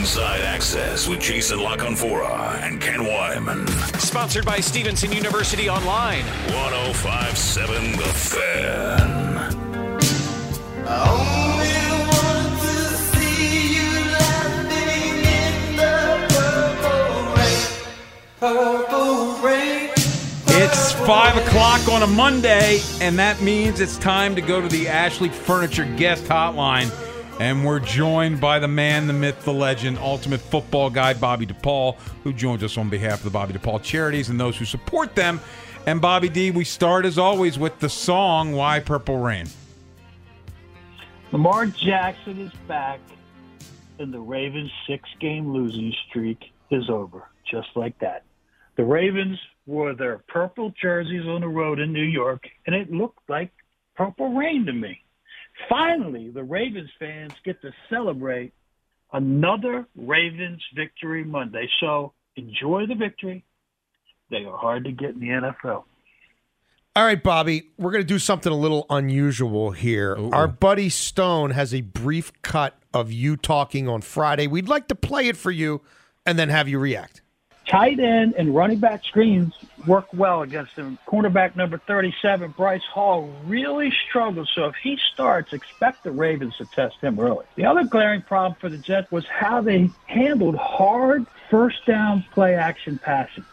Inside Access with Jason La Canfora and Ken Weinman. Sponsored by Stevenson University Online. 1057 The Fan. It's 5 o'clock on a Monday, and that means it's time to go to the Ashley Furniture Guest Hotline. And we're joined by the man, the myth, the legend, ultimate football guy, Bobby DePaul, who joins us on behalf of the Bobby DePaul charities and those who support them. And Bobby D, we start as always with the song Why Purple Rain. Lamar Jackson is back, and the Ravens' six game losing streak is over, just like that. The Ravens wore their purple jerseys on the road in New York, and it looked like purple rain to me. Finally, the Ravens fans get to celebrate another Ravens victory Monday. So enjoy the victory. They are hard to get in the NFL. All right, Bobby, we're going to do something a little unusual here. Our buddy Stone has a brief cut of you talking on Friday. We'd like to play it for you and then have you react. Tight end and running back screens work well against him. Cornerback number 37, Bryce Hall, really struggles. So if he starts, expect the Ravens to test him early. The other glaring problem for the Jets was how they handled hard first down play action passing.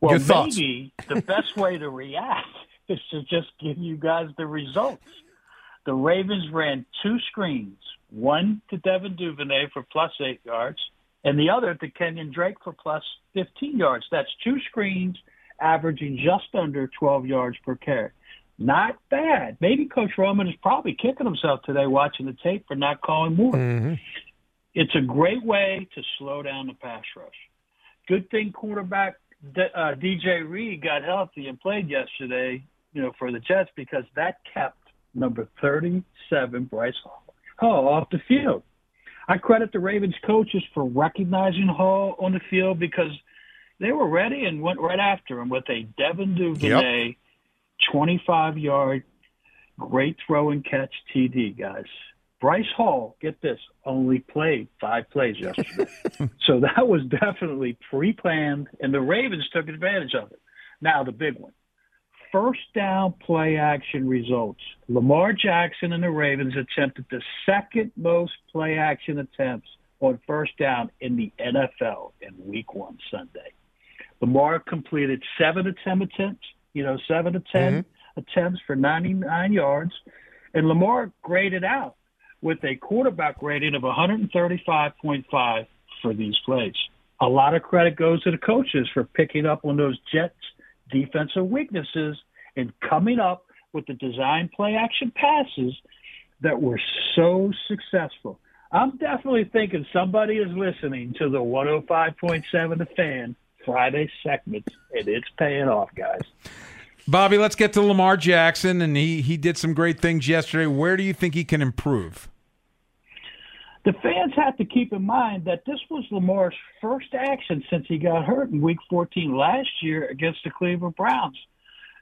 Well, Your thoughts? maybe the best way to react is to just give you guys the results. The Ravens ran two screens, one to Devin Duvernay for plus eight yards, and the other to Kenyon Drake for plus 15 yards. That's two screens averaging just under 12 yards per carry. Not bad. Maybe Coach Roman is probably kicking himself today watching the tape for not calling more. It's a great way to slow down the pass rush. Good thing quarterback uh, DJ Reed got healthy and played yesterday, you know, for the Jets because that kept number 37 Bryce Hall off the field. I credit the Ravens coaches for recognizing Hall on the field because they were ready and went right after him with a Devin Duvernay 25 yard great throw and catch TD, guys. Bryce Hall, get this, only played five plays yesterday. so that was definitely pre planned, and the Ravens took advantage of it. Now, the big one first down play action results. Lamar Jackson and the Ravens attempted the second most play action attempts on first down in the NFL in week one Sunday. Lamar completed seven 10 attempts, you know, seven to 10 mm-hmm. attempts for 99 yards. And Lamar graded out with a quarterback rating of 135.5 for these plays. A lot of credit goes to the coaches for picking up on those Jets defensive weaknesses and coming up with the design play action passes that were so successful. I'm definitely thinking somebody is listening to the 105.7 The Fan Friday segment, and it's paying off, guys. Bobby, let's get to Lamar Jackson, and he he did some great things yesterday. Where do you think he can improve? The fans have to keep in mind that this was Lamar's first action since he got hurt in Week 14 last year against the Cleveland Browns.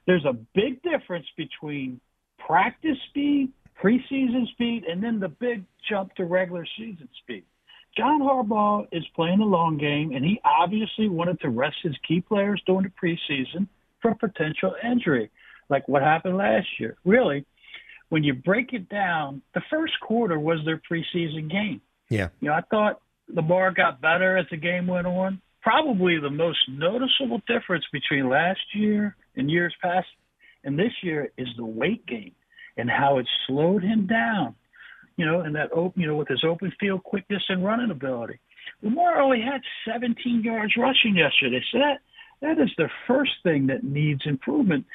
There's a big difference between practice speed, preseason speed, and then the big jump to regular season speed. John Harbaugh is playing the long game, and he obviously wanted to rest his key players during the preseason for potential injury, like what happened last year. Really, when you break it down, the first quarter was their preseason game. Yeah. You know, I thought Lamar got better as the game went on. Probably the most noticeable difference between last year and years past and this year is the weight gain and how it slowed him down. You know, and that open, you know, with his open field quickness and running ability. Lamar only had 17 yards rushing yesterday, so that that is the first thing that needs improvement.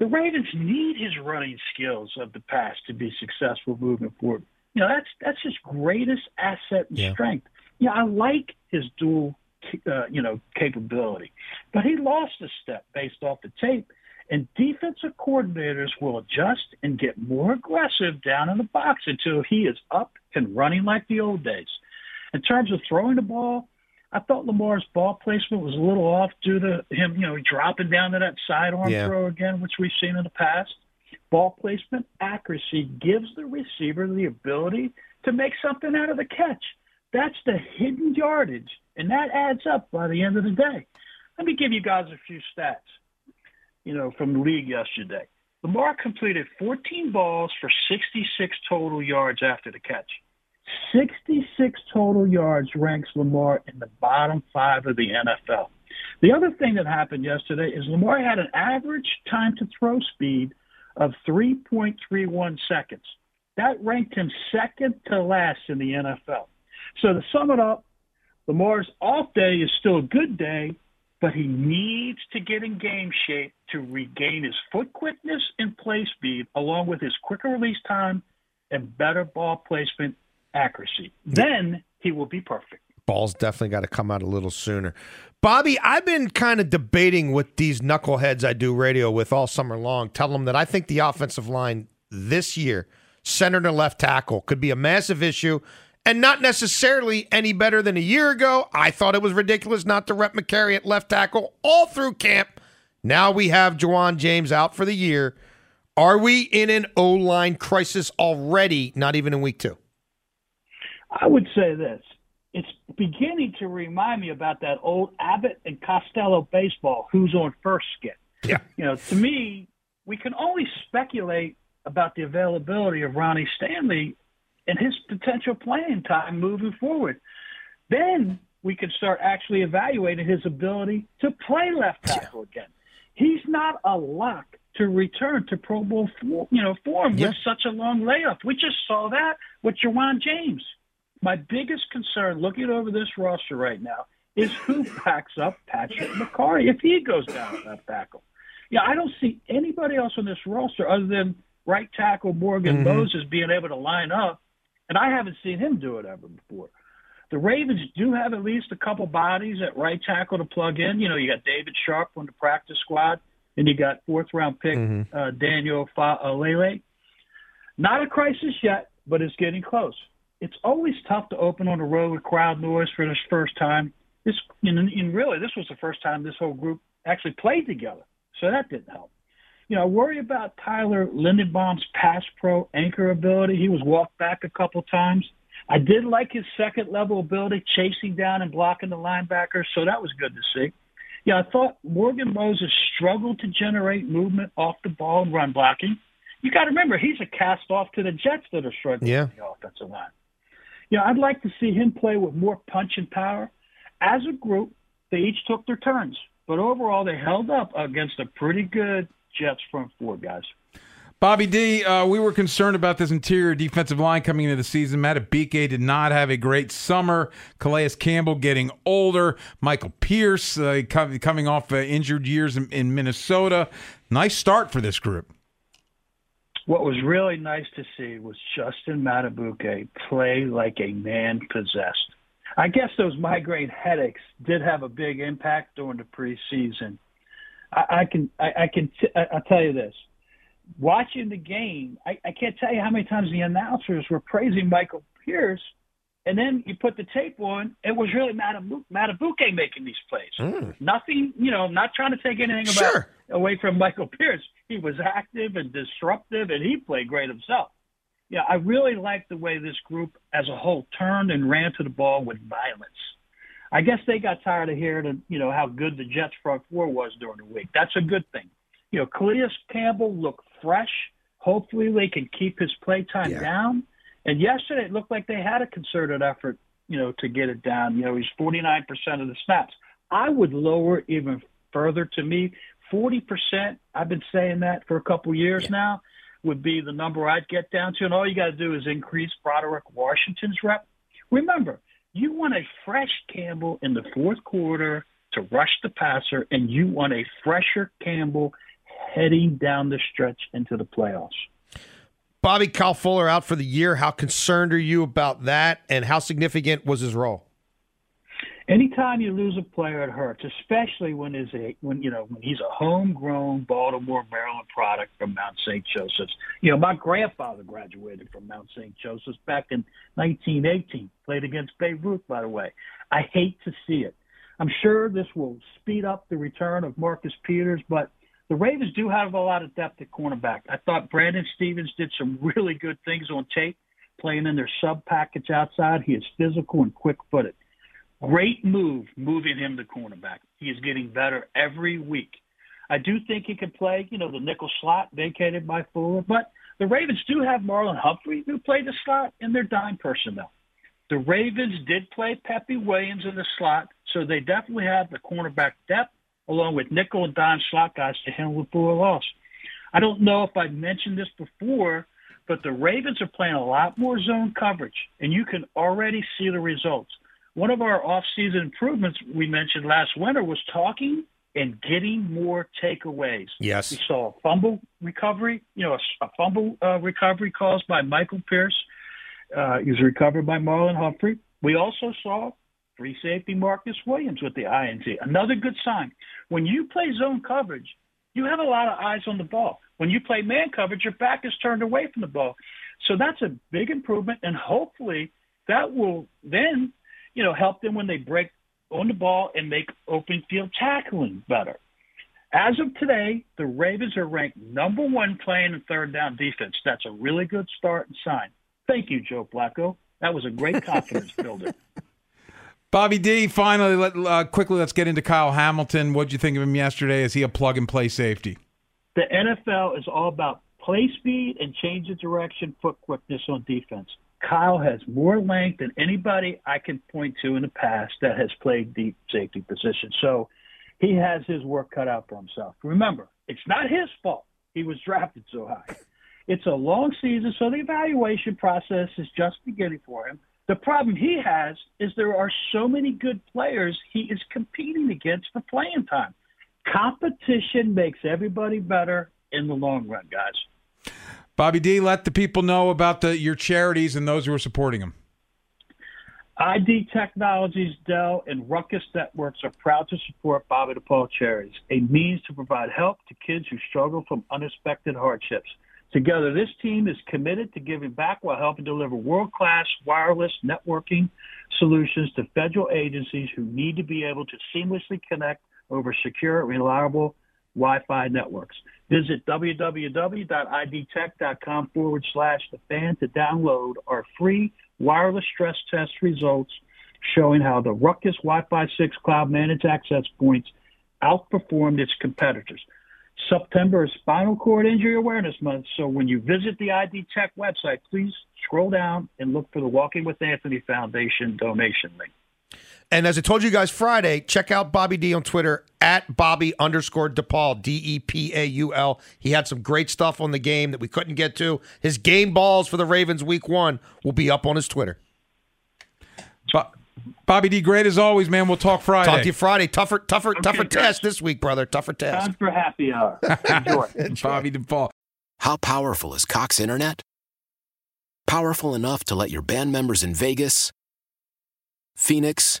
The Ravens need his running skills of the past to be successful moving forward. You know, that's that's his greatest asset and Yeah. strength. Yeah, I like his dual, uh, you know, capability, but he lost a step based off the tape. And defensive coordinators will adjust and get more aggressive down in the box until he is up and running like the old days. In terms of throwing the ball, I thought Lamar's ball placement was a little off due to him, you know, dropping down to that sidearm Yeah. throw again, which we've seen in the past. Ball placement accuracy gives the receiver the ability to make something out of the catch. That's the hidden yardage, and that adds up by the end of the day. Let me give you guys a few stats, you know, from the league yesterday. Lamar completed 14 balls for 66 total yards after the catch. 66 total yards ranks Lamar in the bottom five of the NFL. The other thing that happened yesterday is Lamar had an average time to throw speed of 3.31 seconds. That ranked him second to last in the NFL. So to sum it up, Lamar's off day is still a good day, but he needs to get in game shape to regain his foot quickness and play speed, along with his quicker release time and better ball placement accuracy. Then he will be perfect. Ball's definitely got to come out a little sooner. Bobby, I've been kind of debating with these knuckleheads I do radio with all summer long. Tell them that I think the offensive line this year, center to left tackle, could be a massive issue and not necessarily any better than a year ago. I thought it was ridiculous not to rep Mekari at left tackle all through camp. Now we have Ja'Wuan James out for the year. Are we in an O line crisis already, not even in week two? I would say this. It's beginning to remind me about that old Abbott and Costello baseball, who's on first skit. Yeah. You know, to me, we can only speculate about the availability of Ronnie Stanley and his potential playing time moving forward. Then we can start actually evaluating his ability to play left tackle again. He's not a lock to return to Pro Bowl, you know, form Yeah. with such a long layoff. We just saw that with Ja'Wuan James. My biggest concern looking over this roster right now is who backs up Patrick Mekari if he goes down at left tackle. Yeah, I don't see anybody else on this roster other than right tackle Morgan Moses being able to line up, and I haven't seen him do it ever before. The Ravens do have at least a couple bodies at right tackle to plug in. You know, you got David Sharp on the practice squad, and you got fourth round pick uh, Daniel Fa- uh, Lele. Not a crisis yet, but it's getting close. It's always tough to open on the road with crowd noise for this first time. This, and, and really, this was the first time this whole group actually played together, so that didn't help. You know, I worry about Tyler Linderbaum's pass pro anchor ability. He was walked back a couple times. I did like his second level ability, chasing down and blocking the linebackers, so that was good to see. Yeah, I thought Morgan Moses struggled to generate movement off the ball and run blocking. You got to remember, he's a cast off to the Jets that are struggling Yeah. in the offensive line. You know, I'd like to see him play with more punch and power. As a group, they each took their turns, but overall, they held up against a pretty good Jets front four, guys. Bobby D, uh, we were concerned about this interior defensive line coming into the season. Madubuike did not have a great summer. Calais Campbell getting older. Michael Pierce uh, coming off uh, injured years in, in Minnesota. Nice start for this group. What was really nice to see was Justin Madubuike play like a man possessed. I guess those migraine headaches did have a big impact during the preseason. I, I can, I, I can, t- I, I'll tell you this. Watching the game, I, I can't tell you how many times the announcers were praising Michael Pierce, and then you put the tape on. It was really Madubuike, making these plays. Hmm. Nothing, you know, not trying to take anything about Sure. Away from Michael Pierce. He was active and disruptive, and he played great himself. Yeah, I really like the way this group as a whole turned and ran to the ball with violence. I guess they got tired of hearing, you know, how good the Jets front four was during the week. That's a good thing. You know, Calais Campbell looked fresh Hopefully, they can keep his play time Yeah. down. And yesterday, it looked like they had a concerted effort, you know, to get it down. You know, he's 49% of the snaps. I would lower even further. To me, 40%. I've been saying that for a couple years now. Would be the number I'd get down to, and all you got to do is increase Broderick Washington's rep. Remember, you want a fresh Campbell in the fourth quarter to rush the passer, and you want a fresher Campbell heading down the stretch into the playoffs. Bobby Kyle Fuller out for the year. How concerned are you about that, and how significant was his role? Anytime you lose a player, it hurts, especially when is a when you know when he's a homegrown Baltimore, Maryland product from Mount St. Joseph's. You know, my grandfather graduated from Mount St. Joseph's back in 1918. Played against Babe Ruth, by the way. I hate to see it. I'm sure this will speed up the return of Marcus Peters, but the Ravens do have a lot of depth at cornerback. I thought Brandon Stephens did some really good things on tape, playing in their sub package outside. He is physical and quick footed. Great move moving him to cornerback. He is getting better every week. I do think he can play, you know, the nickel slot vacated by Fuller, but the Ravens do have Marlon Humphrey who played the slot in their dime personnel. The Ravens did play Pepe Williams in the slot, so they definitely have the cornerback depth along with nickel and dime slot guys to handle the Fuller loss. I don't know if I mentioned this before, but the Ravens are playing a lot more zone coverage, and you can already see the results. One of our off-season improvements we mentioned last winter was talking and getting more takeaways. Yes. We saw a fumble recovery, you know, a, a fumble uh, recovery caused by Michael Pierce. Uh, he was recovered by Marlon Humphrey. We also saw free safety Marcus Williams with the INT. Another good sign. When you play zone coverage, you have a lot of eyes on the ball. When you play man coverage, your back is turned away from the ball. So that's a big improvement, and hopefully that will then, you know, help them when they break on the ball and make open field tackling better. As of today, the Ravens are ranked number one playing in third down defense. That's a really good start and sign. Thank you, Joe Flacco. That was a great confidence builder. Bobby D. Finally, let, uh, quickly, let's get into Kyle Hamilton. What'd you think of him yesterday? Is he a plug and play safety? The NFL is all about play speed and change of direction, foot quickness on defense. Kyle has more length than anybody I can point to in the past that has played deep safety position. So he has his work cut out for himself. Remember, it's not his fault he was drafted so high. It's a long season, so the evaluation process is just beginning for him. The problem he has is there are so many good players he is competing against for playing time. Competition makes everybody better in the long run, guys. Bobby D. Let the people know about the your charities and those who are supporting them. ID Technologies, Dell, and Ruckus Networks are proud to support Bobby DePaul Charities, a means to provide help to kids who struggle from unexpected hardships. Together, this team is committed to giving back while helping deliver world class wireless networking solutions to federal agencies who need to be able to seamlessly connect over secure, reliable Wi Fi networks. Visit www.idtech.com forward slash the fan to download our free wireless stress test results showing how the Ruckus Wi Fi 6 cloud managed access points outperformed its competitors. September is Spinal Cord Injury Awareness Month, so when you visit the ID Tech website, please scroll down and look for the Walking with Anthony Foundation donation link. And as I told you guys Friday, check out Bobby D on Twitter at Bobby underscore DePaul, D E P A U L. He had some great stuff on the game that we couldn't get to. His game balls for the Ravens week one will be up on his Twitter. Bo- Bobby D. Great as always, man. We'll talk Friday. Talk to you Friday. Tougher, tougher, tougher guys. test this week, brother. Tougher test. Time for happy hour. Enjoy. Bobby DePaul. How powerful is Cox Internet? Powerful enough to let your band members in Vegas, Phoenix,